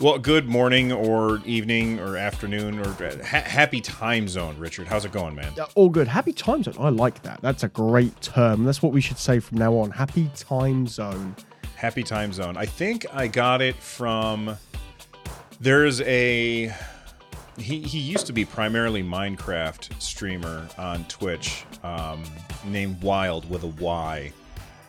Well, good morning or evening or afternoon or ha- happy time zone, Richard. How's it going, man? Uh, all good. Happy time zone. I like that. That's a great term. That's what we should say from now on. Happy time zone. Happy time zone. I think I got it from. There's a. He, he used to be primarily Minecraft streamer on Twitch, um, named Wild with a Y.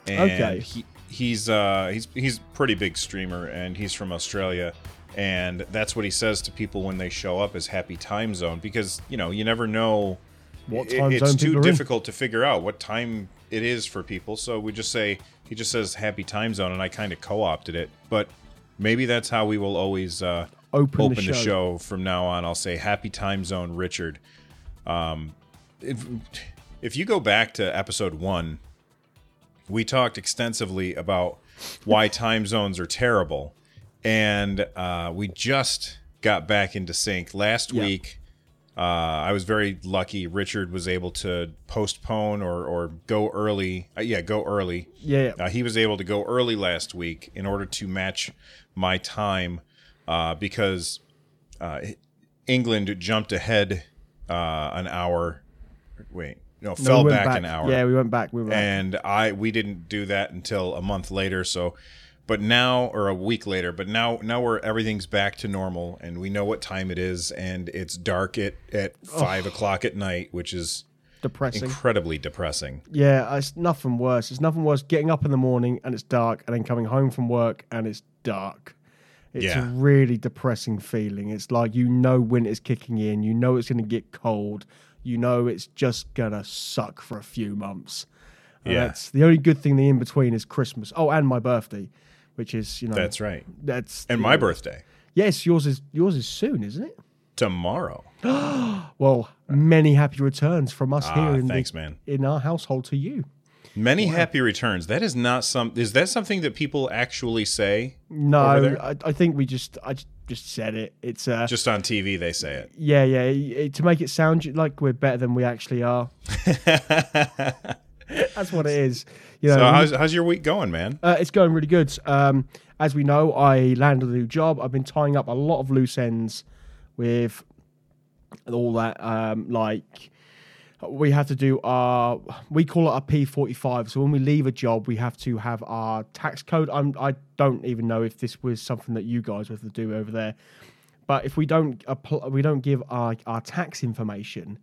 And Okay. He, he's uh he's he's pretty big streamer and he's from Australia and that's what he says to people when they show up as happy time zone because you know you never know. What it- time it's zone too are in. difficult to figure out what time it is for people. So we just say he just says happy time zone and i kind of co-opted it. But maybe that's how we will always uh, Open the open the show. show from now on. I'll say happy time zone richard. Um, if, if you go back to episode one we talked extensively about why time zones are terrible and uh, we just got back into sync last Yeah. week uh, I was very lucky. Richard was able to postpone or, or go early. Uh, yeah, go early. Yeah. Uh, he was able to go early last week in order to match my time uh, because uh, England jumped ahead uh, an hour. Wait, no, No, fell we went back, an hour Yeah, we went back. We went back. and I we didn't do that until a month later. So, but now or a week later, but now now we're everything's back to normal, and we know what time it is, and it's dark at at five o'clock at night, which is Depressing. incredibly depressing. yeah, it's nothing worse. It's nothing worse getting up in the morning and it's dark and then coming home from work and it's dark. It's Yeah. a really depressing feeling. It's like you know winter's kicking in, you know it's going to get cold, you know it's just going to suck for a few months. Yeah. That's the only good thing the in between is Christmas. Oh, and my birthday, which is, you know, That's right. that's And my birthday Yes, yours is yours is soon, isn't it? tomorrow. Well, many happy returns from us Ah, here in thanks, the, man. in our household to you. Many happy returns. That is not some. Is that something that people actually say? No. I, I think we just I just said it. It's uh Just on TV, they say it. yeah yeah it- to make it sound like we're better than we actually are. That's what it is. You know, So how's how's your week going, man? uh, it's going really good. Um, as we know, I landed a new job. I've been tying up a lot of loose ends with all that. Um, like we have to do our we call it our P45. So when we leave a job, we have to have our tax code. I'm I don't even know if this was something that you guys have to do over there. But if we don't apply, we don't give our, our tax information,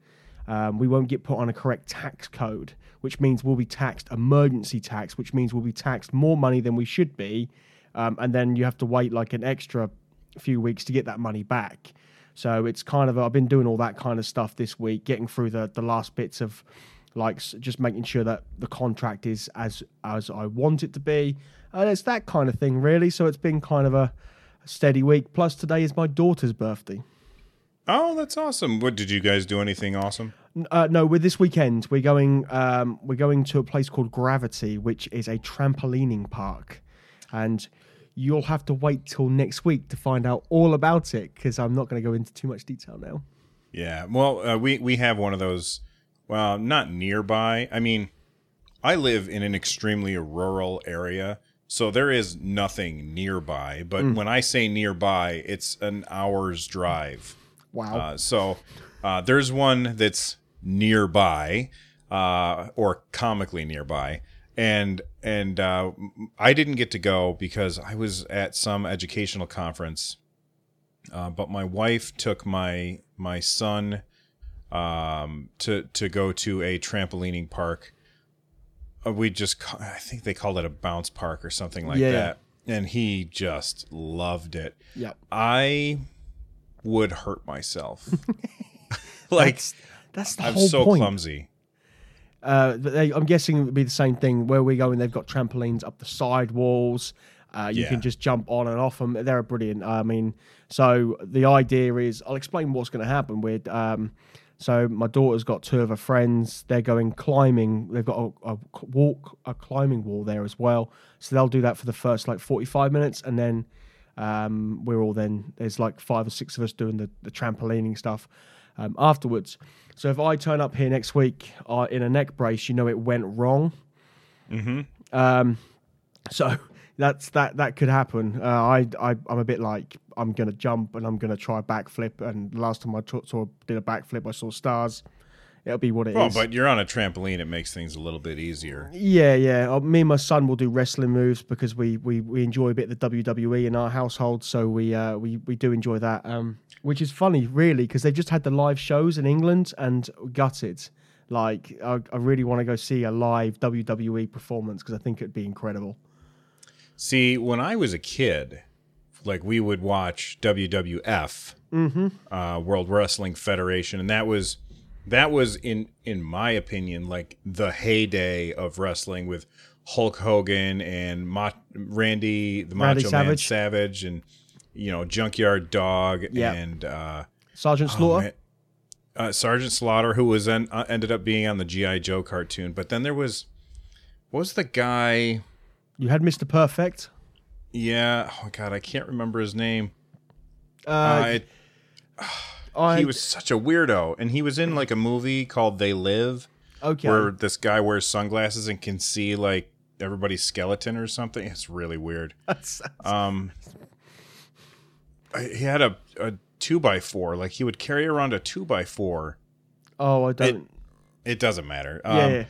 um, we won't get put on a correct tax code, which means we'll be taxed emergency tax, which means we'll be taxed more money than we should be, um, and then you have to wait like an extra few weeks to get that money back. So it's kind of I've been doing all that kind of stuff this week, getting through the the last bits of like just making sure that the contract is as as I want it to be, and it's that kind of thing really. So it's been kind of a steady week. Plus today is my daughter's birthday. Oh, that's awesome. What did you guys do? Anything awesome? Uh, no, with this weekend we're going um, we're going to a place called Gravity, which is a trampolining park, and you'll have to wait till next week to find out all about it because I'm not going to go into too much detail now. Yeah. Well, uh, we we have one of those. Well, not nearby. I mean, I live in an extremely rural area, so there is nothing nearby. But Mm. when I say nearby, it's an hour's drive. Wow. Uh, so uh, there's one that's nearby, uh, or comically nearby, and and uh, I didn't get to go because I was at some educational conference. Uh, but my wife took my my son um, to to go to a trampolining park. Uh, we just ca- I think they called it a bounce park or something like Yeah. that, and he just loved it. yep. I would hurt myself. like That's, that's the I'm whole so point. clumsy. Uh, they, I'm guessing it would be the same thing where we're going. They've got trampolines up the side walls. Uh, you Yeah. can just jump on and off them. They're brilliant. I mean, so the idea is I'll explain what's going to happen with. Um, so my daughter's got two of her friends. They're going climbing. They've got a, a walk, a climbing wall there as well. So they'll do that for the first like 45 minutes, and then um, we're all then there's like five or six of us doing the, the trampolining stuff um, afterwards. So if I turn up here next week uh, in a neck brace, you know it went wrong. Mm-hmm. Um, so that's that that could happen. Uh, I, I I'm a bit like I'm gonna jump and I'm gonna try a backflip. And last time I t- saw did a backflip, I saw stars. It'll be what it is. Well, but you're on a trampoline; it makes things a little bit easier. Yeah, yeah. Uh, me and my son will do wrestling moves because we, we, we enjoy a bit of the WWE in our household, so we uh, we we do enjoy that. Um, which is funny, really, because they've just had the live shows in England and gutted. Like, I, I really want to go see a live WWE performance because I think it'd be incredible. See, when I was a kid, like we would watch WWF, uh, World Wrestling Federation, and that was that was in in my opinion like the heyday of wrestling with Hulk Hogan and Ma- Randy the Randy Macho Man Savage. Savage and you know Junkyard Dog Yeah. and uh, Sergeant oh, Slaughter. man. uh, Sergeant Slaughter, who was uh, ended up being on the GI Joe cartoon, but then there was what was the guy? you had Mr. Perfect. Yeah, oh god, I can't remember his name. Uh, Uh, it, I, he was such a weirdo, and he was in like a movie called They Live, okay. where this guy wears sunglasses and can see like everybody's skeleton or something. It's really weird. That's- Um, I- he had a, a two by four, like he would carry around a two by four. oh, I don't. It doesn't matter. Um, yeah, yeah.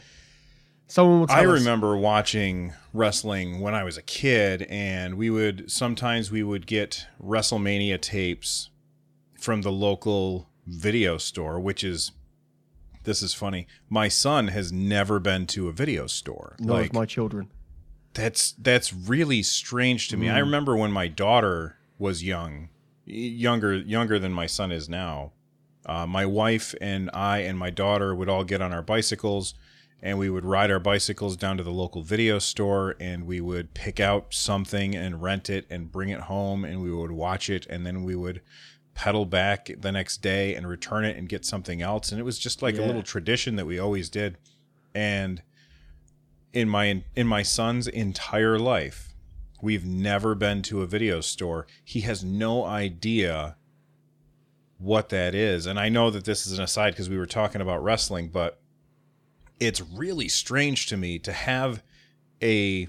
Someone will I us. remember watching wrestling when I was a kid, and we would sometimes we would get WrestleMania tapes from the local video store, which is this is funny. My son has never been to a video store. Nor like of my children. that's that's really strange to me. Mm. I remember when my daughter was young, younger younger than my son is now. Uh, my wife and I and my daughter would all get on our bicycles, and we would ride our bicycles down to the local video store, and we would pick out something and rent it and bring it home, and we would watch it, and then we would pedal back the next day and return it and get something else, and it was just like a little tradition that we always did, and in my in my son's entire life we've never been to a video store. He has no idea what that is. And i know that this is an aside because we were talking about wrestling but it's really strange to me to have a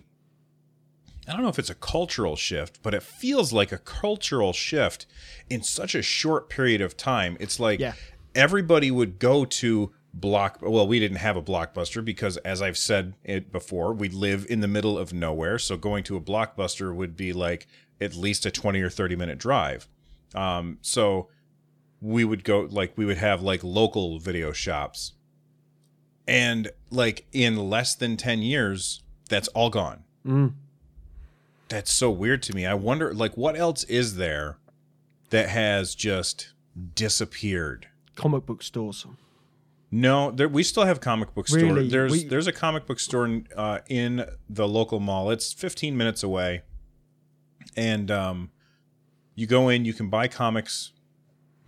i don't know if it's a cultural shift but it feels like a cultural shift in such a short period of time. It's like Yeah. everybody would go to block well we didn't have a blockbuster because as i've said it before we live in the middle of nowhere. So going to a blockbuster would be like at least a 20 or 30 minute drive. Um, so we would go like we would have like local video shops. And like in less than 10 years that's all gone. Mm. That's so weird to me i wonder like what else is there that has just disappeared Comic book stores. no, there, we still have comic book store. Really? There's We- there's a comic book store in, uh, in the local mall. It's 15 minutes away, and um, you go in. You can buy comics.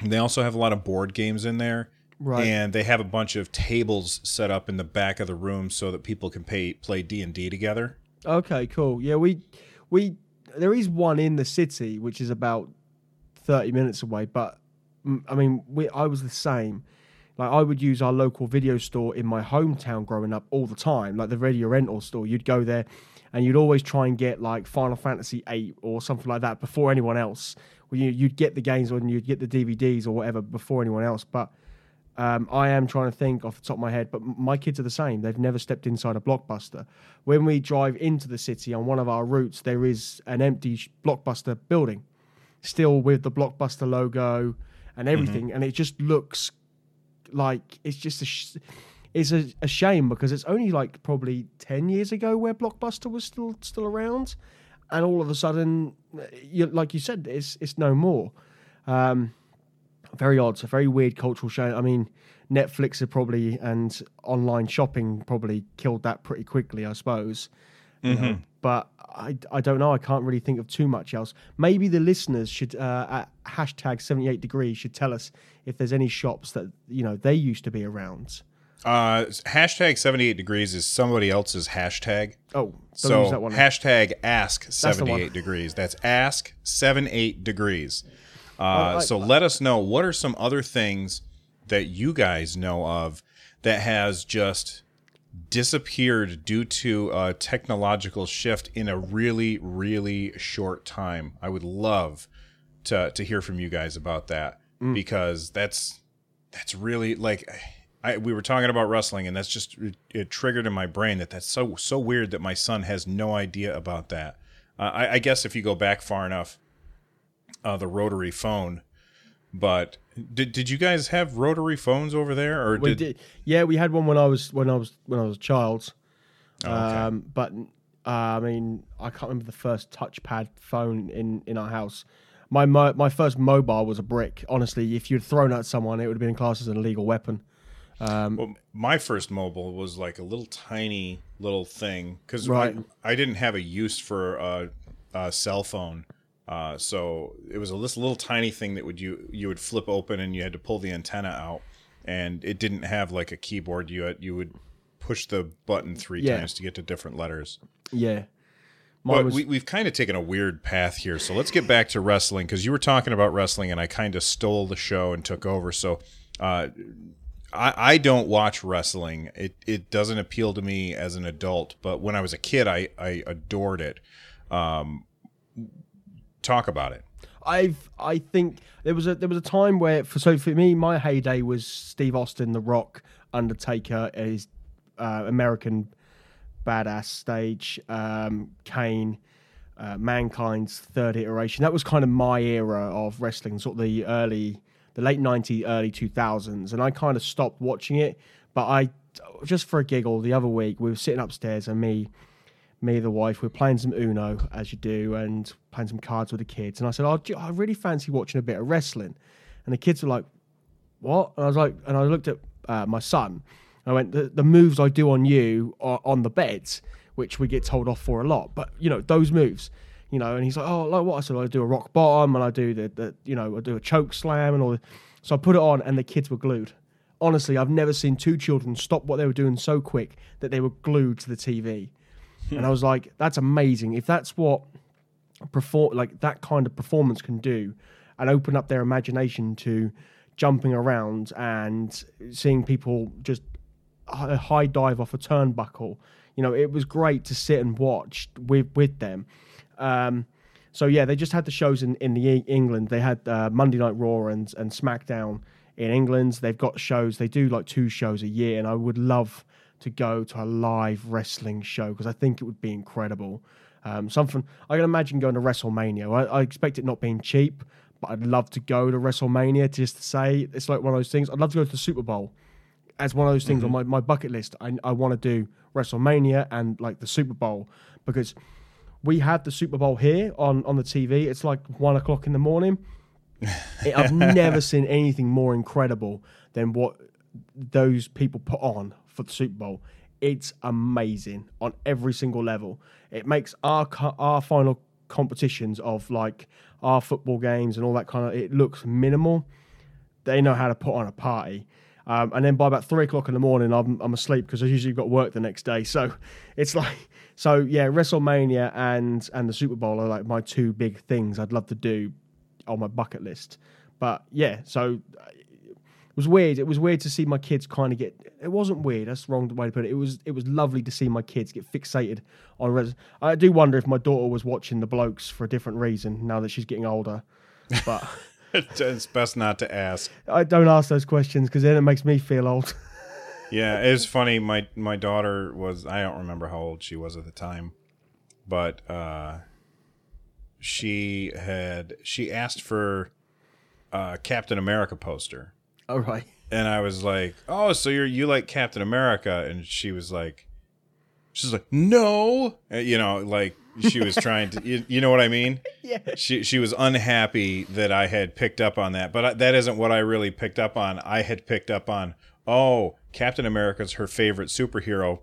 They also have a lot of board games in there, Right. and they have a bunch of tables set up in the back of the room so that people can pay, play D and D together. Okay, cool. Yeah, we we there is one in the city which is about thirty minutes away, but mm, I mean, we I was the same. Like I would use our local video store in my hometown growing up all the time, like the radio rental store. You'd go there, and you'd always try and get like Final Fantasy VIII or something like that before anyone else. You, you'd get the games or you'd get the DVDs or whatever before anyone else. But um, I am trying to think off the top of my head, but my kids are the same. They've never stepped inside a blockbuster. When we drive into the city on one of our routes, there is an empty blockbuster building, still with the blockbuster logo and everything, and it just looks like it's just a. Sh- it's a, a shame because it's only like probably ten years ago where Blockbuster was still still around, and all of a sudden, you, like you said, it's it's no more. Um, very odd. It's a very weird cultural show. I mean, Netflix had probably and online shopping probably killed that pretty quickly, I suppose. You know, but I, I don't know. I can't really think of too much else. Maybe the listeners should uh, at hashtag seventy eight degrees should tell us if there's any shops that you know they used to be around. Uh, hashtag 78 degrees is somebody else's hashtag. Oh, So use that one. hashtag ask 78 degrees. That's ask 78 degrees. Uh, I- so let us know what are some other things that you guys know of that has just disappeared due to a technological shift in a really, really short time. I would love to to hear from you guys about that because that's that's really like I, we were talking about wrestling and that's just it, it triggered in my brain that that's so so weird that my son has no idea about that. Uh, I, I guess if you go back far enough, uh, the rotary phone. But did did you guys have rotary phones over there, or We did, did, yeah, we had one when I was when I was when I was a child. Oh, okay. Um, but uh, I mean, I can't remember the first touchpad phone in in our house. My mo- my first mobile was a brick. Honestly, if you'd thrown at someone, it would have been classed as an illegal weapon. Well, my first mobile was like a little tiny little thing because Right. I, I didn't have a use for a, a cell phone. Uh, so it was a little, little tiny thing that would you you would flip open and you had to pull the antenna out, and it didn't have like a keyboard. You had, you would push the button three Yeah. times to get to different letters. Yeah, mine But was we, we've kind of taken a weird path here. So let's get back to wrestling because you were talking about wrestling and I kind of stole the show and took over. So uh, I, I don't watch wrestling. It, it doesn't appeal to me as an adult. But when I was a kid, I, I adored it. Um, talk about it. I've I think there was a there was a time where for so for me my heyday was Steve Austin, The Rock, Undertaker, his uh, American badass stage, um, Kane, uh, Mankind's third iteration. That was kind of my era of wrestling, sort of the early, the late '90s, early 2000s, and I kind of stopped watching it. But I just for a giggle the other week we were sitting upstairs and me me, the wife, we're playing some Uno as you do, and playing some cards with the kids. And I said, "Oh, I really fancy watching a bit of wrestling." And the kids were like, "What?" And I was like, and I looked at uh, my son. I went, the, "The moves I do on you are on the beds, which we get told off for a lot, but you know those moves." You know, and he's like, "Oh, like what?" I said, "I do a rock bottom, and I do the, the you know, I do a choke slam, and all." The... So I put it on, and the kids were glued. Honestly, I've never seen two children stop what they were doing so quick that they were glued to the TV and I was like, "That's amazing! If that's what perform like that kind of performance can do, and open up their imagination to jumping around and seeing people just high dive off a turnbuckle, you know, it was great to sit and watch with with them." Um, so yeah, they just had the shows in in the E- England. They had uh, Monday Night Raw and and SmackDown in England. They've got shows. They do like two shows a year, and I would love to go to a live wrestling show because I think it would be incredible. Um, something I can imagine going to WrestleMania. I, I expect it not being cheap, but I'd love to go to WrestleMania just to say it's like one of those things. I'd love to go to the Super Bowl as one of those things on my, my bucket list. I, I want to do WrestleMania and like the Super Bowl because we have the Super Bowl here on, on the TV. It's like one o'clock in the morning. It- I've never seen anything more incredible than what those people put on for the Super Bowl. It's amazing on every single level. It makes our our final competitions of like our football games and all that kind of. It looks minimal. They know how to put on a party. Um, and then by about three o'clock in the morning, I'm, I'm asleep because I usually got work the next day. So it's like, so yeah, WrestleMania and and the Super Bowl are like my two big things I'd love to do on my bucket list. But yeah, so was weird. It was weird to see my kids kind of get. It wasn't weird. That's the wrong way to put it. It was. It was lovely to see my kids get fixated on. Res- I do wonder if my daughter was watching the blokes for a different reason now that she's getting older. But it's best not to ask. I don't ask those questions because then it makes me feel old. Yeah, it was funny. My my daughter was I don't remember how old she was at the time, but uh, she had she asked for a Captain America poster, All right. and I was like, "Oh, so you're you like Captain America?" And she was like, "She's like, no," Uh, you know, like she was trying to, you, you know what I mean? Yeah. She she was unhappy that I had picked up on that, but I, that isn't what I really picked up on. I had picked up on, oh, Captain America's her favorite superhero.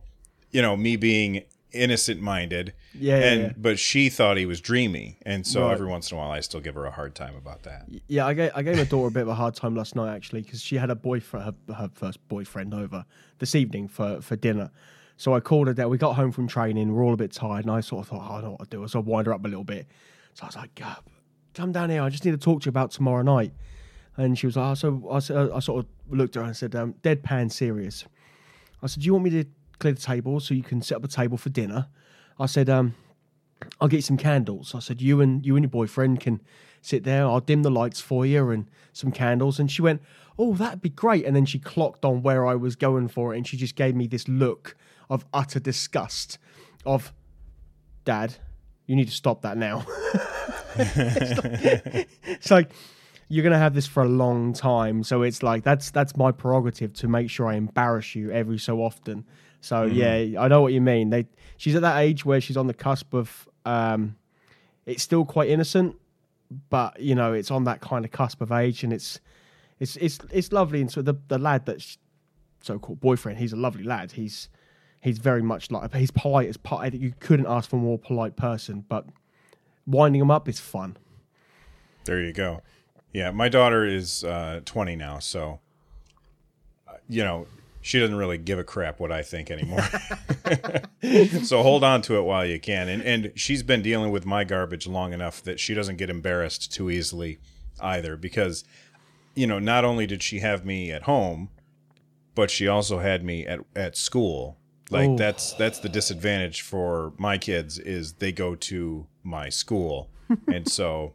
You know, me being innocent minded. Yeah, and yeah. but she thought he was dreamy, and so Right. every once in a while, I still give her a hard time about that. Yeah, I gave I gave my daughter a bit of a hard time last night actually because she had a boyfriend, her, her first boyfriend, over this evening for for dinner. So I called her down. We got home from training. We're all a bit tired, and I sort of thought, oh, I know what to do. So I wind her up a little bit. So I was like, "God, come down here. I just need to talk to you about tomorrow night. And she was like, oh, so I, said, I sort of looked at her and said, um, deadpan serious. I said, do you want me to clear the table so you can set up a table for dinner. I said, um, I'll get some candles. I said, you and you and your boyfriend can sit there. I'll dim the lights for you and some candles. And she went, oh, that'd be great. And then she clocked on where I was going for it, and she just gave me this look of utter disgust. Of, Dad, you need to stop that now. it's, like, it's like you're gonna have this for a long time. So it's like that's that's my prerogative to make sure I embarrass you every so often. So yeah, I know what you mean. They she's at that age where she's on the cusp of um, it's still quite innocent, but you know it's on that kind of cusp of age, and it's it's it's it's lovely. And so the the lad that's so-called boyfriend, he's a lovely lad. He's he's very much like he's polite as polite. You couldn't ask for a more polite person, but winding him up is fun. There you go. Yeah, my daughter is uh, 20 now, so uh, you know she doesn't really give a crap what I think anymore. so hold on to it while you can. And and she's been dealing with my garbage long enough that she doesn't get embarrassed too easily either because you know, not only did she have me at home, but she also had me at at school. Like Oh. that's that's the disadvantage for my kids is they go to my school. and so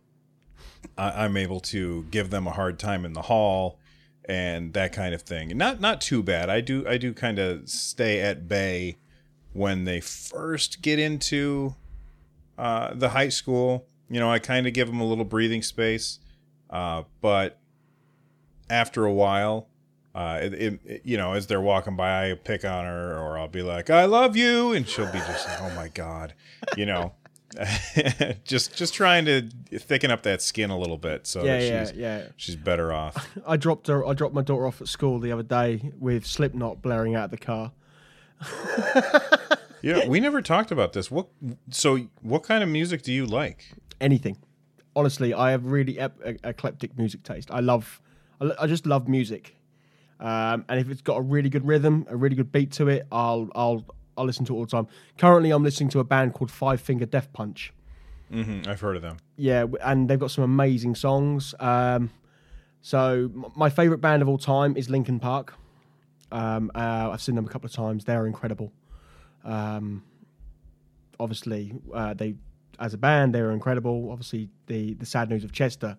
I, I'm able to give them a hard time in the hall and that kind of thing. Not not too bad. I do I do kind of stay at bay when they first get into uh, the high school. You know, I kind of give them a little breathing space, uh, but after a while, uh, it, it, you know, as they're walking by, I pick on her, or I'll be like, "I love you," and she'll be just like, "Oh my god," you know. just just trying to thicken up that skin a little bit so Yeah, that yeah, she's yeah. she's better off. I dropped her. I dropped my daughter off at school the other day with Slipknot blaring out of the car. Yeah, we never talked about this. What so what kind of music do you like? Anything, honestly, I have really ep- eclectic music taste. I love, I, I just love music, um, and if it's got a really good rhythm, a really good beat to it, I'll I'll I'll listen to all the time. Currently, I'm listening to a band called Five Finger Death Punch. hmm I've heard of them. yeah, and they've got some amazing songs. Um, so my favorite band of all time is Linkin Park. Um, uh, I've seen them a couple of times. They're incredible. Um, obviously, uh, they as a band they were incredible. Obviously, the the sad news of Chester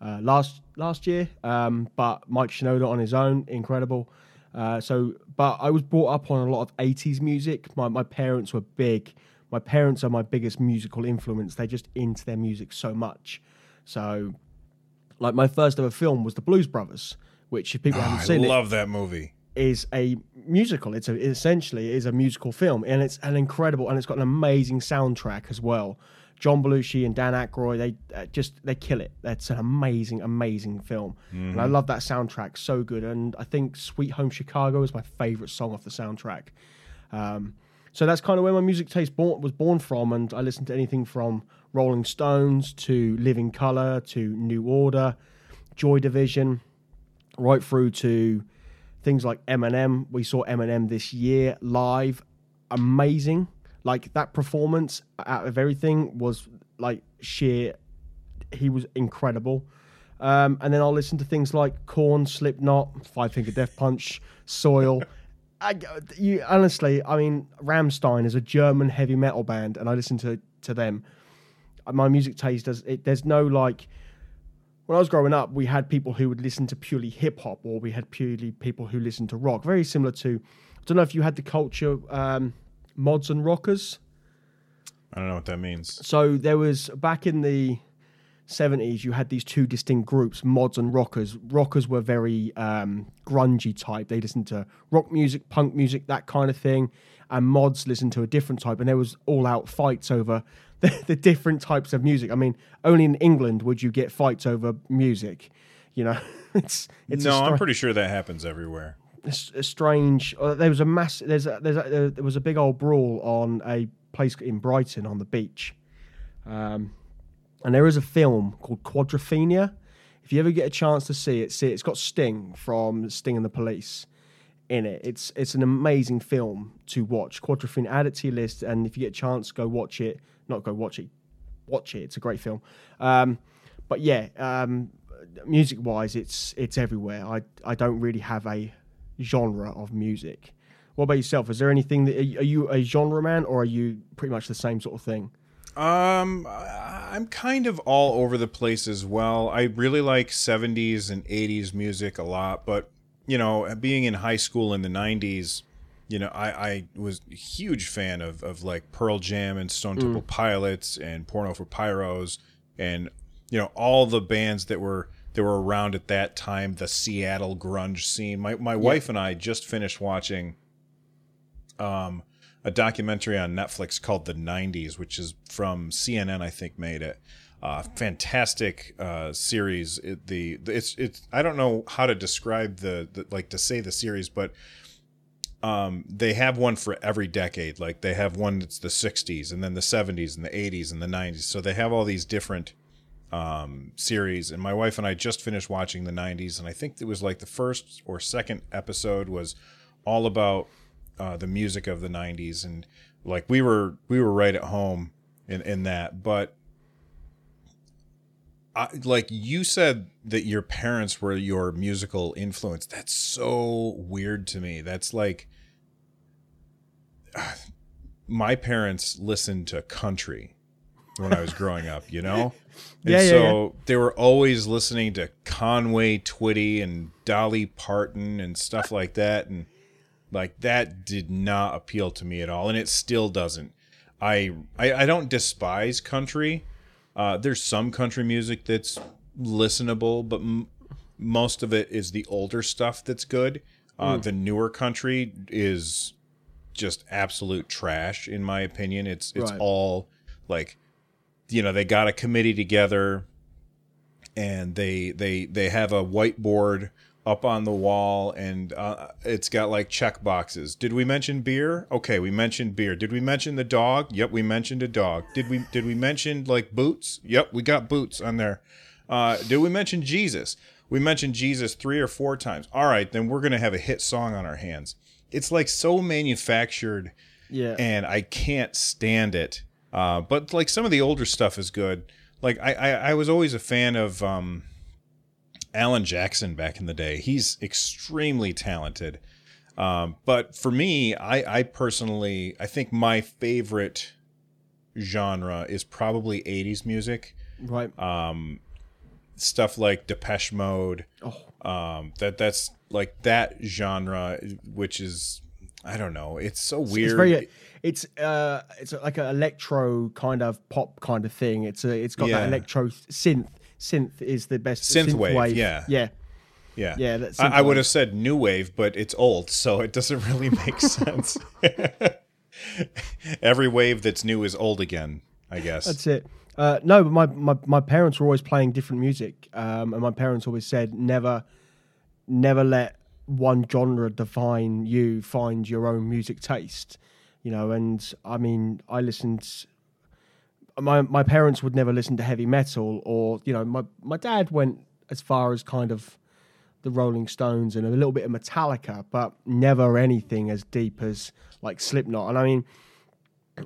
uh, last last year, um, but Mike Shinoda on his own, incredible. Uh, so, but I was brought up on a lot of '80s music. My my parents were big. My parents are my biggest musical influence. They're just into their music so much. So, like my first ever film was The Blues Brothers, which if people haven't Oh, I seen it, love that movie. is a musical. It's a, it essentially is a musical film, and it's an incredible, and it's got an amazing soundtrack as well. John Belushi and Dan Aykroyd, they uh, just they kill it. That's an amazing, amazing film, and I love that soundtrack so good. And I think Sweet Home Chicago is my favorite song off the soundtrack. Um, so that's kind of where my music taste born, was born from, and I listened to anything from Rolling Stones to Living Color to New Order, Joy Division, right through to things like Eminem. We saw Eminem this year live, amazing. Like that performance out of everything was like sheer. He was incredible. Um, and then I'll listen to things like Korn, Slipknot, Five Finger Death Punch, Soil. I, you honestly, I mean, Rammstein is a German heavy metal band, and I listen to to them. My music taste does it. There's no like when I was growing up, we had people who would listen to purely hip hop, or we had purely people who listened to rock. Very similar to, I don't know if you had the culture um, mods and rockers. I don't know what that means. So there was back in the 70s, you had these two distinct groups, mods and rockers. Rockers were very um, grungy type. They listened to rock music, punk music, that kind of thing. And mods listened to a different type. And there was all out fights over the, the different types of music. I mean, only in England would you get fights over music. You know, it's it's no, I'm pretty sure that happens everywhere. A strange. Uh, there was a mass. There's a, there's a, there, there was a big old brawl on a place in Brighton on the beach, um, and there is a film called Quadrophenia. If you ever get a chance to see it, see it. It's got Sting from Sting and the Police in it. It's it's an amazing film to watch. Quadrophenia. Add it to your list, and if you get a chance, go watch it. Not go watch it. Watch it. It's a great film. Um, but yeah, um, music wise, it's it's everywhere. I I don't really have a genre of music. What about yourself? Is there anything that are you a genre man, or are you pretty much the same sort of thing? Um, I'm kind of all over the place as well. I really like 70s and 80s music a lot, but you know, being in high school in the 90s, you know, I, I was a huge fan of, of like Pearl Jam and Stone Temple Pilots and Porno for Pyros and you know all the bands that were that were around at that time, the Seattle grunge scene. My my wife and I just finished watching um a documentary on Netflix called The 90s, which is from CNN, I think, made it. Uh, fantastic uh, series. It, the it's it's I don't know how to describe the, the like to say the series, but um, they have one for every decade. Like they have one that's the 60s, and then the 70s, and the 80s, and the 90s. So they have all these different um, series. And my wife and I just finished watching the 90s, and I think it was like the first or second episode was all about uh, the music of the 90s, and like we were we were right at home in in that, but. I, like you said that your parents were your musical influence. That's so weird to me. That's like my parents listened to country when I was growing up, you know? And Yeah, yeah, so yeah. they were always listening to Conway Twitty and Dolly Parton and stuff like that. And like that did not appeal to me at all. And it still doesn't. I I, I don't despise country. Uh, there's some country music that's listenable, but m- most of it is the older stuff that's good. Uh, The newer country is just absolute trash, in my opinion. It's it's Right. all like, you know, they got a committee together, and they they they have a whiteboard up on the wall and uh, it's got like check boxes. Did we mention beer? Okay we mentioned beer. Did we mention the dog? Yep we mentioned a dog. Did we did we mention like boots? Yep we got boots on there. Uh, did we mention jesus? We mentioned jesus three or four times. All right then we're gonna have a hit song on our hands. It's like so manufactured Yeah. and I can't stand it. Uh, but like some of the older stuff is good. Like I, I, I was always a fan of um, Alan Jackson back in the day. He's extremely talented. Um, but for me, I, I personally, I think my favorite genre is probably 80s music. right. Um, stuff like Depeche Mode. oh, Um, that that's like that genre, which is I don't know. It's so weird. It's very. It's uh, it's like an electro kind of pop kind of thing. It's a, it's got Yeah. that electro synth. Synth is the best. Synth wave, yeah. yeah, Yeah. Yeah, that's I, I would have said new wave, but it's old, so it doesn't really make sense. Every wave that's new is old again, I guess. That's it. Uh, no, but my, my, my parents were always playing different music, um, and my parents always said never, never let one genre define you. Find your own music taste, you know. And I mean, I listened. My my parents would never listen to heavy metal, or you know, my my dad went as far as kind of the Rolling Stones and a little bit of Metallica, but never anything as deep as like Slipknot. And I mean,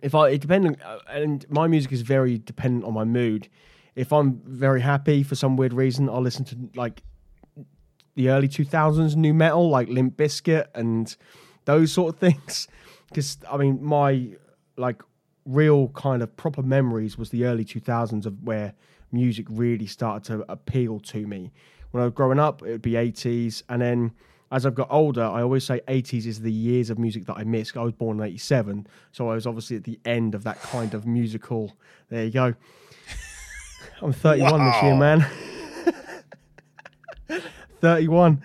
if I it depending uh, and my music is very dependent on my mood. If I'm very happy for some weird reason, I'll listen to like the early 2000s new metal like Limp Bizkit and those sort of things. Because I mean, my like real kind of proper memories was the early 2000s of where music really started to appeal to me. When I was growing up, it would be 80s, and then as I've got older, I always say 80s is the years of music that I miss. I was born in 87, so I was obviously at the end of that kind of musical. There you go. I'm 31 this year, man. 31.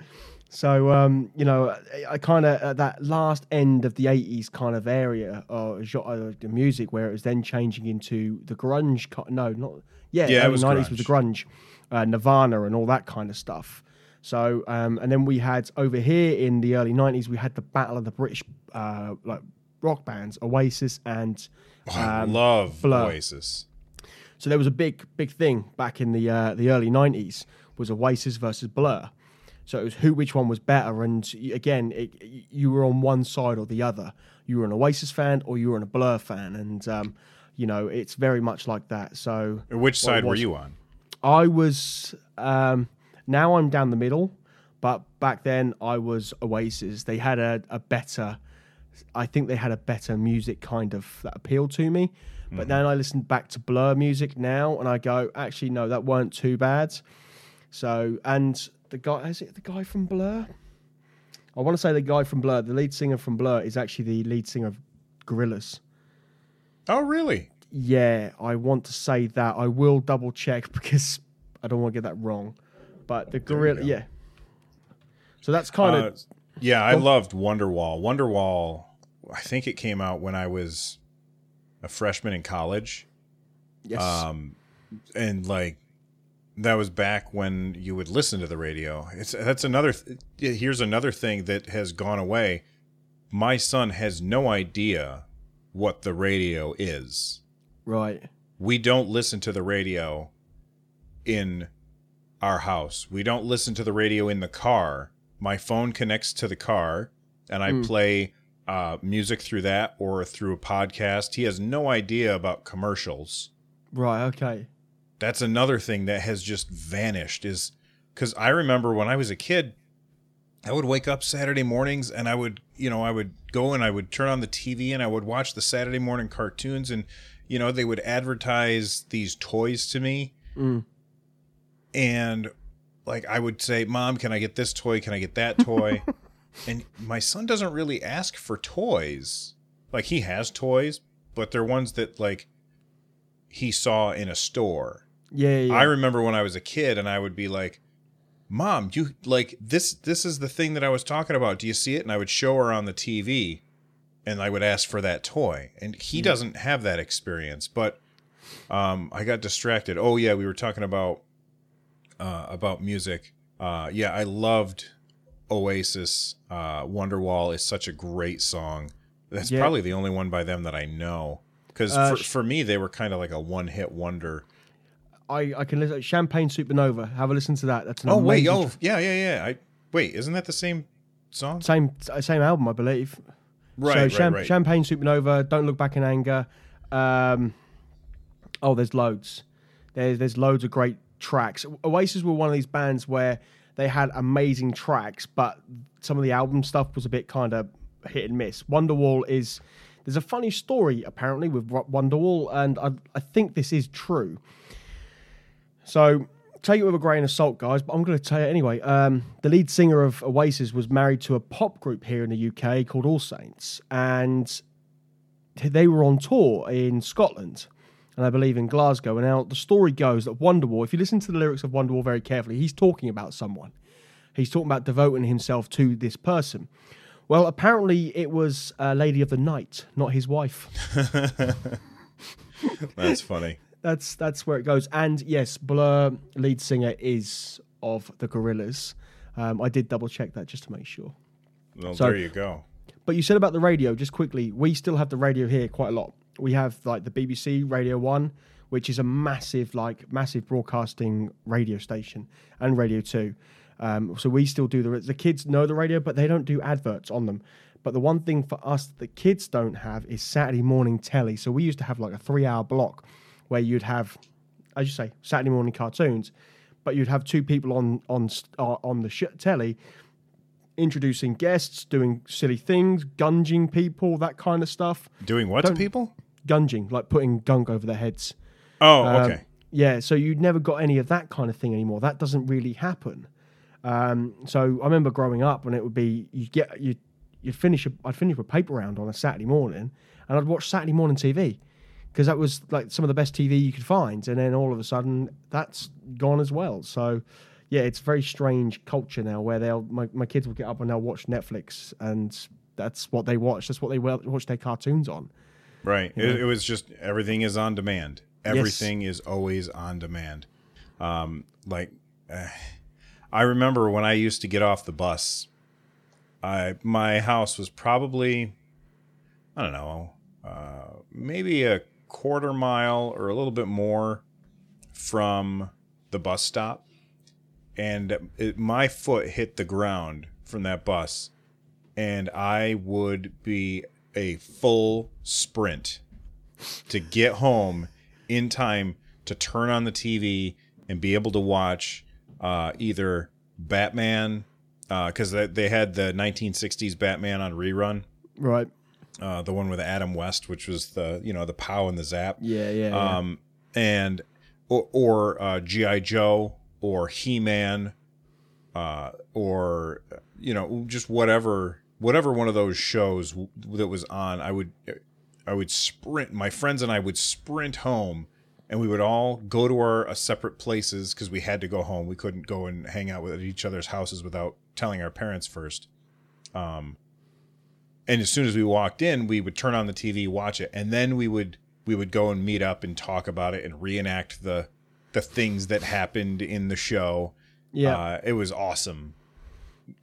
So um, you know, I, I kind of at that last end of the '80s kind of area of the music, where it was then changing into the grunge. No, not yeah, Yeah, it was '90s was the grunge. grunge, uh, Nirvana, and all that kind of stuff. So um, and then we had over here in the early '90s, we had the battle of the British uh, like rock bands, Oasis and I um, love Blur. Oasis. so there was a big, big thing back in the uh, the early '90s was Oasis versus Blur. So it was who, which one was better, and again, it, you were on one side or the other. You were an Oasis fan or you were an a Blur fan, and um, you know it's very much like that. So Which side were you on? I was um, now I'm down the middle, but back then I was Oasis. They had a, a better I think they had a better music kind of that appealed to me. Mm-hmm. But then I listened back to Blur music now, and I go, actually, no, that weren't too bad. So, and the guy, is it the guy from Blur? I want to say the guy from Blur, the lead singer from Blur, is actually the lead singer of Gorillaz. Oh, really? Yeah, I want to say that. I will double check because I don't want to get that wrong. But the Gorilla, yeah. So that's kind Uh, of yeah, I loved Wonderwall. Wonderwall, I think it came out when I was a freshman in college. yes, Um, and like that was back when you would listen to the radio. It's that's another. Th- here's another thing that has gone away. My son has no idea what the radio is. right. We don't listen to the radio in our house. We don't listen to the radio in the car. My phone connects to the car and I Mm. play uh, music through that or through a podcast. He has no idea about commercials Right. Okay. That's another thing that has just vanished is because i remember when i was a kid i would wake up saturday mornings and i would you know i would go and i would turn on the tv and i would watch the saturday morning cartoons and you know they would advertise these toys to me. Mm. and like i would say mom can i get this toy? Can i get that toy? And my son doesn't really ask for toys. Like he has toys but they're ones that like he saw in a store Yeah. yeah. I remember when I was a kid and I would be like, "Mom, you like this this is the thing that I was talking about. Do you see it?" And I would show her on the TV and I would ask for that toy. And he doesn't have that experience, but um I got distracted. Oh yeah, we were talking about uh about music. Uh yeah, I loved Oasis. Uh Wonderwall is such a great song. That's Yeah. probably the only one by them that I know. Because Uh, for, sh- for me, they were kind of like a one-hit wonder. I I can listen. Champagne Supernova. Have a listen to that. That's an Oh wait, oh yeah, yeah, yeah. I wait, isn't that the same song? Same same album, I believe. Right, so right, Cham- right. Champagne Supernova, Don't Look Back in Anger. Um, oh, there's loads. There's there's loads of great tracks. Oasis were one of these bands where they had amazing tracks, but some of the album stuff was a bit kind of hit and miss. Wonderwall is there's a funny story apparently with Wonderwall, and I, I think this is true. So take it with a grain of salt, guys, but I'm going to tell you anyway. Um, the lead singer of Oasis was married to a pop group here in the UK called All Saints, and they were on tour in Scotland, and I believe in Glasgow. And now the story goes that Wonderwall, if you listen to the lyrics of Wonderwall very carefully, he's talking about someone. He's talking about devoting himself to this person. Well, apparently it was a lady of the night, not his wife. That's funny. that's that's where it goes. And yes, Blur lead singer is of the Gorillaz. Um, I did double check that just to make sure. Well, So- there you go. But you said about the radio, just quickly, we still have the radio here quite a lot. We have like the BBC Radio One, which is a massive, like massive broadcasting radio station, and Radio Two. Um, so we still do the the kids know the radio, but they don't do adverts on them. But the one thing for us that the kids don't have is Saturday morning telly. So we used to have like a three hour block where you'd have, as you say, Saturday morning cartoons, but you'd have two people on on uh, on the sh- telly introducing guests, doing silly things, gunging people, that kind of stuff. Doing what Don't- people? Gunging, like putting gunk over their heads. Oh, Um, okay. Yeah, so you'd never got any of that kind of thing anymore. That doesn't really happen. Um, so I remember growing up, and it would be you get you you'd finish a, I'd finish a paper round on a Saturday morning, and I'd watch Saturday morning TV because that was like some of the best TV you could find, and then all of a sudden that's gone as well. So yeah, it's a very strange culture now where they'll my, my kids will get up and they'll watch Netflix, and that's what they watch. That's what they wa- watch their cartoons on. Right. It, it was just everything is on demand. Everything is always on demand. Um, like, eh, I remember when I used to get off the bus. I my house was probably, I don't know, uh, maybe a quarter mile or a little bit more from the bus stop, and it, my foot hit the ground from that bus, and I would be a full sprint to get home in time to turn on the TV and be able to watch uh, either Batman because they they had the 1960s Batman on rerun, Right. uh, the one with Adam West, which was the you know the pow and the zap. Yeah, yeah. yeah. Um, and or, or uh, GI Joe or He Man, uh, or you know just whatever whatever one of those shows w- that was on. I would I would sprint. My friends and I would sprint home. And we would all go to our uh, separate places because we had to go home. We couldn't go and hang out with each other's houses without telling our parents first. Um, and as soon as we walked in, we would turn on the TV, watch it, and then we would we would go and meet up and talk about it and reenact the the things that happened in the show. yeah. Uh, it was awesome.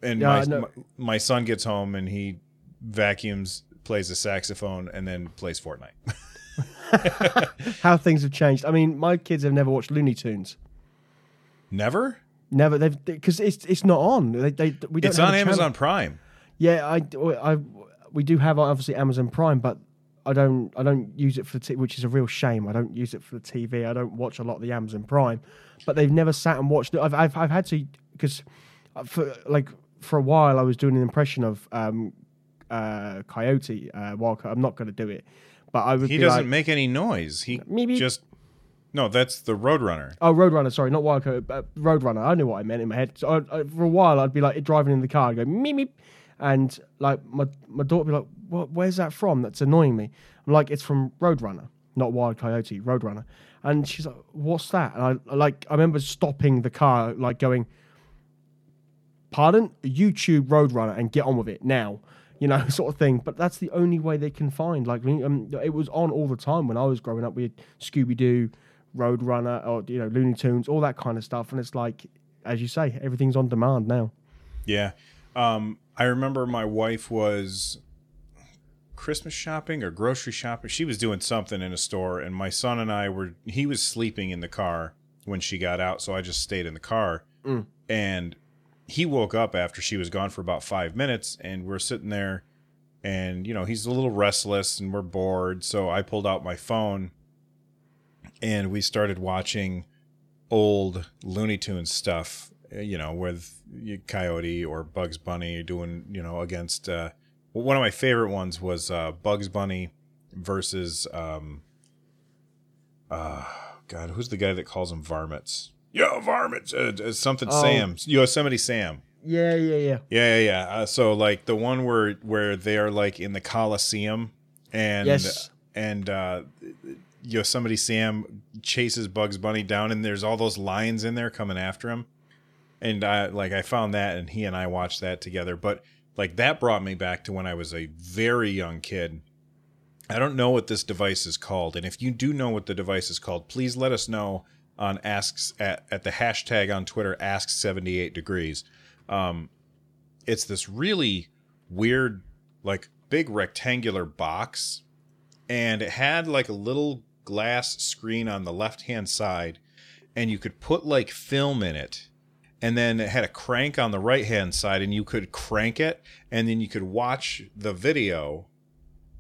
And my, know. my my son gets home and he vacuums, plays a saxophone, and then plays Fortnite. How things have changed. I mean, my kids have never watched Looney Tunes. Never. Never. They've because it's it's not on. They, they we don't. It's on. Amazon Prime. Yeah, I, I, we do have obviously Amazon Prime, but I don't, I don't use it for t- which is a real shame. I don't use it for the TV. I don't watch a lot of the Amazon Prime, but they've never sat and watched it. I've, I've, I've had to because for like for a while I was doing an impression of um, uh, Coyote uh, Wildcat. I'm not going to do it, but I would He doesn't like, make any noise. He Maybe- just no. That's the Roadrunner. Oh, Roadrunner. Sorry, not Wildcat. Uh, Roadrunner. I knew what I meant in my head. So I, I, for a while, I'd be like driving in the car, and go meep meep, and like my my daughter would be like, "What? Where's that from? That's annoying me." I'm like, "It's from Roadrunner, not Wild Coyote. Roadrunner." And she's like, "What's that?" And I I, like I remember stopping the car, like going, "Pardon, YouTube Roadrunner, and get on with it now." You know, sort of thing. But that's the only way they can find. Like, um, it was on all the time when I was growing up. We had Scooby Doo, Roadrunner, or you know, Looney Tunes, all that kind of stuff. And it's like, as you say, everything's on demand now. Yeah. Um, I remember my wife was Christmas shopping or grocery shopping. She was doing something in a store, and my son and I were. He was sleeping in the car when she got out, so I just stayed in the car. Mm. And he woke up after she was gone for about five minutes, and we're sitting there, and you know he's a little restless, and we're bored. So I pulled out my phone, and we started watching old Looney Tunes stuff. uh, You know, with Coyote or Bugs Bunny doing, you know, against. Uh, one of my favorite ones was uh, Bugs Bunny versus. Um, uh, God, who's the guy that calls them varmints? Yo, varmints! Uh, uh, something Oh. Sam. Yosemite Sam. Yeah, yeah, yeah. Yeah, yeah, yeah. Uh, so like the one where where they are like in the Coliseum, and Yes. and uh, Yosemite Sam chases Bugs Bunny down, and there's all those lions in there coming after him. And I like I found that, and he and I watched that together. But like that brought me back to when I was a very young kid. I don't know what this device is called, and if you do know what the device is called, please let us know on asks at, at the hashtag on Twitter ask seventy eight degrees. Um, it's this really weird, like big rectangular box, and it had like a little glass screen on the left hand side, and you could put like film in it. And then it had a crank on the right hand side, and you could crank it, and then you could watch the video.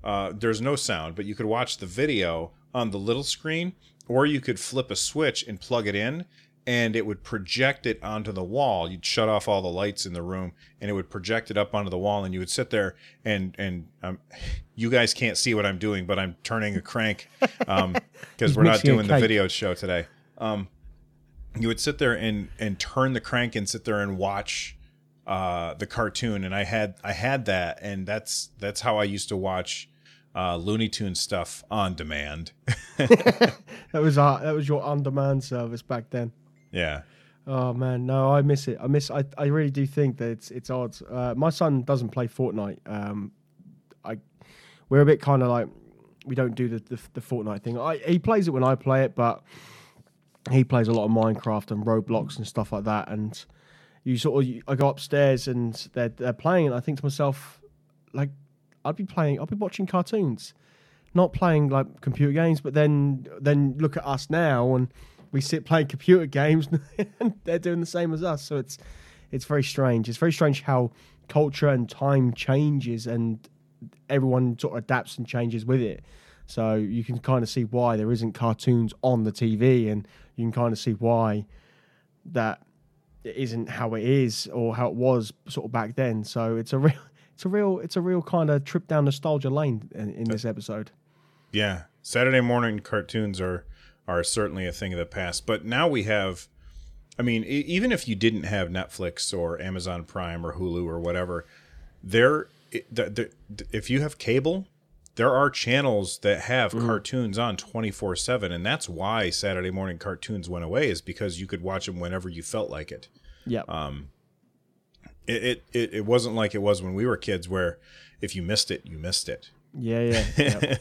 Uh, there's no sound, but you could watch the video on the little screen, or you could flip a switch and plug it in, and it would project it onto the wall. You'd shut off all the lights in the room, and it would project it up onto the wall, and you would sit there and and um, you guys can't see what I'm doing, but I'm turning a crank because He's we're not doing the video show today. Um, you would sit there and and turn the crank and sit there and watch uh, the cartoon, and I had I had that, and that's that's how I used to watch uh, Looney Tune stuff on demand. That was our, that was your on-demand service back then. yeah, Oh man, no, I miss it. I miss. I, I really do think that it's it's odd. Uh, my son doesn't play Fortnite. Um, I we're a bit kind of like we don't do the, the the Fortnite thing. I he plays it when I play it, but he plays a lot of Minecraft and Roblox and stuff like that. And you sort of I go upstairs and they're they're playing, and I think to myself, like I'd be playing, I'd be watching cartoons, not playing like computer games. But then then look at us now and we sit playing computer games and they're doing the same as us. So it's it's very strange. It's very strange how culture and time changes and everyone sort of adapts and changes with it. So you can kind of see why there isn't cartoons on the TV, and you can kind of see why that it isn't how it is or how it was sort of back then. So it's a real it's a real it's a real kind of trip down nostalgia lane in, in this episode. Yeah, Saturday morning cartoons are are certainly a thing of the past. But now we have, I mean, even if you didn't have Netflix or Amazon Prime or Hulu or whatever, there, it- the, the, if you have cable, there are channels that have mm-hmm. cartoons on twenty four seven, and that's why Saturday morning cartoons went away is because you could watch them whenever you felt like it. Yeah. It um, it it, it wasn't like it was when we were kids, where if you missed it, you missed it. Yeah, yeah. yeah.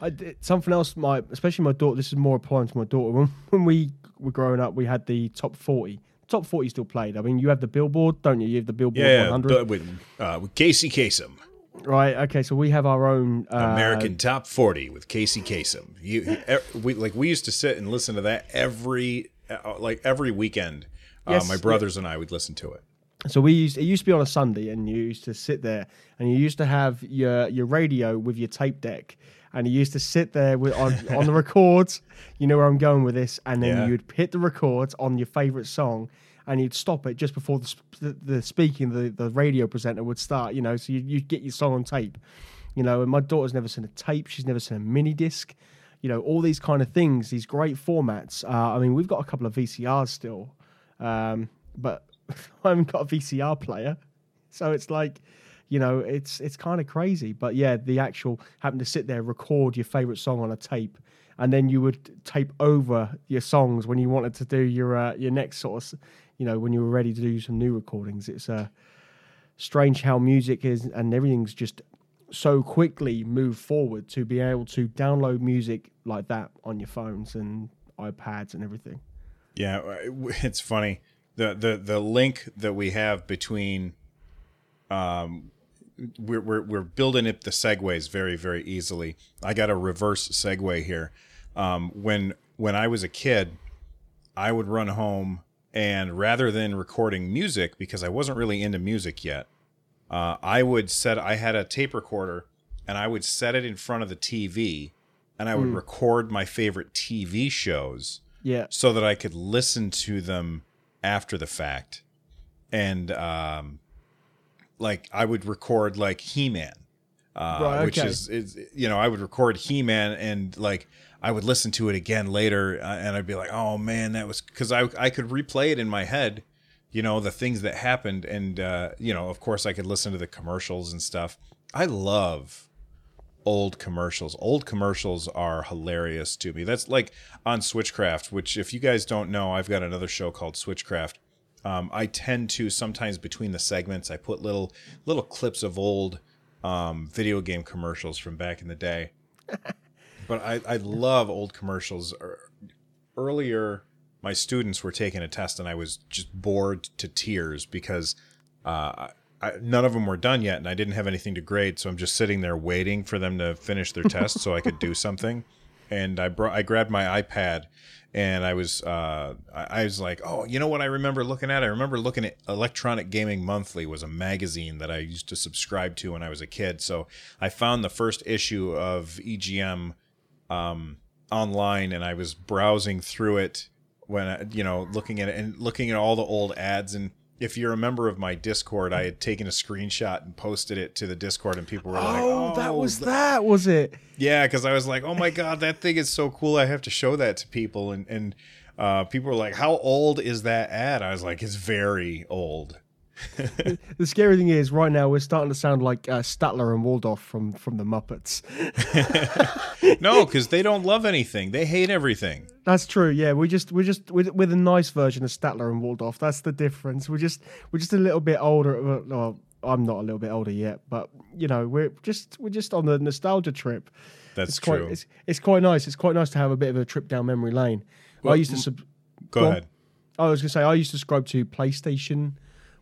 I did, something else, my especially my daughter. This is more applying to my daughter. When when we were growing up, we had the top forty. Top forty still played. I mean, you have the Billboard, don't you? You have the Billboard Yeah, 100, but with uh, with Casey Kasem. right? Okay, so we have our own uh, American Top 40 with Casey Kasem. You, we like we used to sit and listen to that every uh, like every weekend. Uh, Yes, my yeah. brothers and I would listen to it. So we used it used to be on a Sunday, and you used to sit there, and you used to have your your radio with your tape deck, and you used to sit there with on on the records. You know where I'm going with this, and then Yeah. you'd hit the records on your favorite song, and you'd stop it just before the the, the speaking the the radio presenter would start. You know, so you you'd get your song on tape. You know, and my daughter's never seen a tape. She's never seen a mini disc. You know, all these kind of things, these great formats. Uh, I mean, we've got a couple of VCRs still, um, but I haven't got a VCR player. So it's like, you know, it's it's kind of crazy. But yeah, the actual having to sit there, record your favorite song on a tape, and then you would tape over your songs when you wanted to do your uh, your next sort of, you know, when you were ready to do some new recordings. It's uh, strange how music is and everything's just so quickly moved forward to be able to download music like that on your phones and iPads and everything. Yeah, uh, it's funny. The the the link that we have between um we're we're we're building up the segues very very easily. I got a reverse segue here. Um when when I was a kid, I would run home and rather than recording music because I wasn't really into music yet, uh, I would set I had a tape recorder and I would set it in front of the TV and I would record my favorite TV shows Yeah. so that I could listen to them after the fact. And um like I would record like He-Man. Uh, Right, which is, is you know I would record He-Man and like I would listen to it again later uh, and I'd be like oh man that was cuz I I could replay it in my head you know the things that happened and uh you know of course I could listen to the commercials and stuff I love old commercials. Old commercials are hilarious to me. That's like on Switchcraft, which if you guys don't know, I've got another show called Switchcraft. Um, I tend to sometimes between the segments, I put little little clips of old um, video game commercials from back in the day. but I, I love old commercials. Er- Earlier, my students were taking a test, and I was just bored to tears because uh, I, none of them were done yet, and I didn't have anything to grade. So I'm just sitting there waiting for them to finish their test so I could do something. And I brought, I grabbed my iPad, and I was, uh, I, I was like, oh, you know what? I remember looking at. I remember looking at Electronic Gaming Monthly was a magazine that I used to subscribe to when I was a kid. So I found the first issue of EGM um, online, and I was browsing through it when I, you know looking at it and looking at all the old ads and if you're a member of my discord i had taken a screenshot and posted it to the discord and people were like Oh, that was th- that, was it? yeah because i was like oh my god that thing is so cool i have to show that to people. And and uh, people were like how old is that ad? I was like it's very old The scary thing is, right now we're starting to sound like uh, Statler and Waldorf from from the Muppets. no because they don't love anything they hate everything That's true. Yeah, we just we're just with with a nice version of Statler and Waldorf. That's the difference. We're just we're just a little bit older. Well, well, I'm not a little bit older yet, but you know we're just we're just on the nostalgia trip. that's It's true quite it's it's quite nice. It's quite nice to have a bit of a trip down memory lane. I used to sub- go go on. ahead I was gonna say I used to subscribe to PlayStation,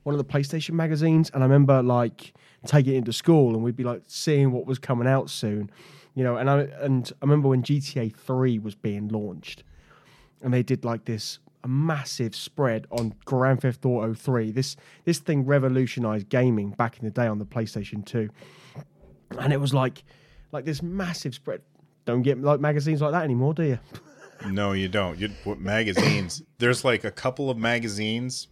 one of the PlayStation magazines, and I remember like taking it into school and we'd be like seeing what was coming out soon, you know. And I and I remember when GTA Three was being launched, and they did like this a massive spread on Grand Theft Auto Three. This this thing revolutionized gaming back in the day on the PlayStation Two, and it was like like this massive spread. Don't get like magazines like that anymore, do you? No, you don't. You magazines? There's like a couple of magazines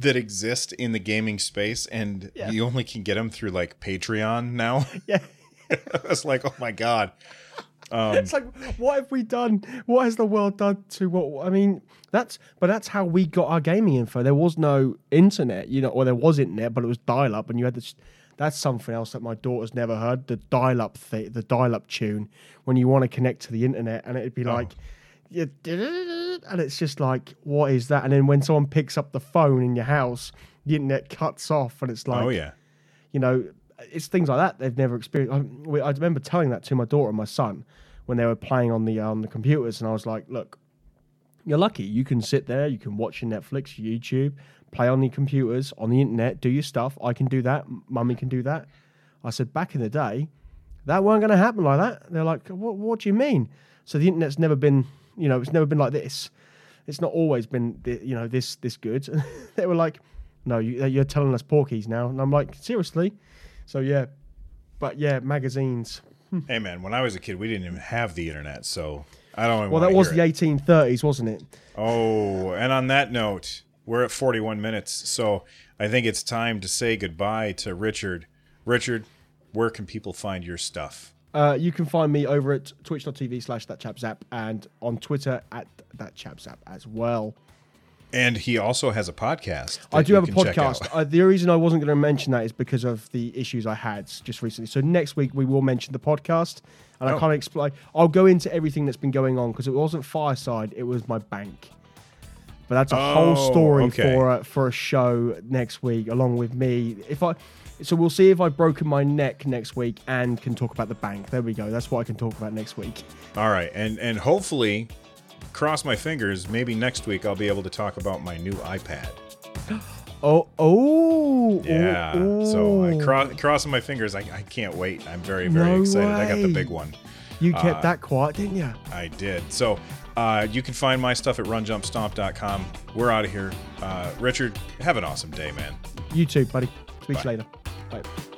that exist in the gaming space, and Yeah. you only can get them through like Patreon now. Yeah. I was like, oh my god. Um, it's like, what have we done? What has the world done to what? I mean, that's but that's how we got our gaming info. There was no internet, you know, or there was internet, but it was dial up, and you had this. That's something else that my daughter's never heard. The dial up thing, the dial up tune, when you want to connect to the internet, and it'd be Oh. like, and it's just like, what is that? And then when someone picks up the phone in your house, the internet cuts off, and it's like, oh yeah. you know, it's things like that they've never experienced. I, I remember telling that to my daughter and my son when they were playing on the uh, on the computers, and I was like, "Look, you're lucky. You can sit there, you can watch your Netflix, your YouTube, play on the computers, on the internet, do your stuff. I can do that. Mummy can do that." I said, "Back in the day, that weren't going to happen like that." They're like, "What? What do you mean?" So the internet's never been, you know, it's never been like this. It's not always been, you know, this this good. they were like, "No, you, you're telling us porkies now," and I'm like, "Seriously?" So yeah, but yeah, magazines. Hey man, when I was a kid, we didn't even have the internet, so I don't. Even Well, that was the it. 1830s, wasn't it? Oh, and on that note, we're at 41 minutes, so I think it's time to say goodbye to Richard. Richard, where can people find your stuff? Uh, you can find me over at twitch.tv slash that chap zap and on Twitter at that chap as well. And he also has a podcast. I do have a can check out. podcast. Uh, the reason I wasn't going to mention that is because of the issues I had just recently. So next week we will mention the podcast, and I Oh. can't explain. I'll go into everything that's been going on because it wasn't Fireside; it was my bank. But that's a whole Oh, story okay. for a, for a show next week, along with me. If I, so we'll see if I've broken my neck next week and can talk about the bank. There we go. That's what I can talk about next week. All right, and and hopefully, cross my fingers. Maybe next week I'll be able to talk about my new iPad. Oh, oh, Yeah. oh, So I oh. cross crossing my fingers. I, I can't wait. I'm very very No excited. I got the big one. You kept uh, that quiet, didn't you? I did. So uh, you can find my stuff at runjumpstomp.com. We're out of here. Uh, Richard, have an awesome day, man. You too, buddy. Speak to you later. Bye.